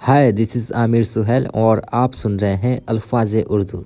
Hi this is Aamir Suhail और आप सुन रहे हैं अल्फाज उर्दू।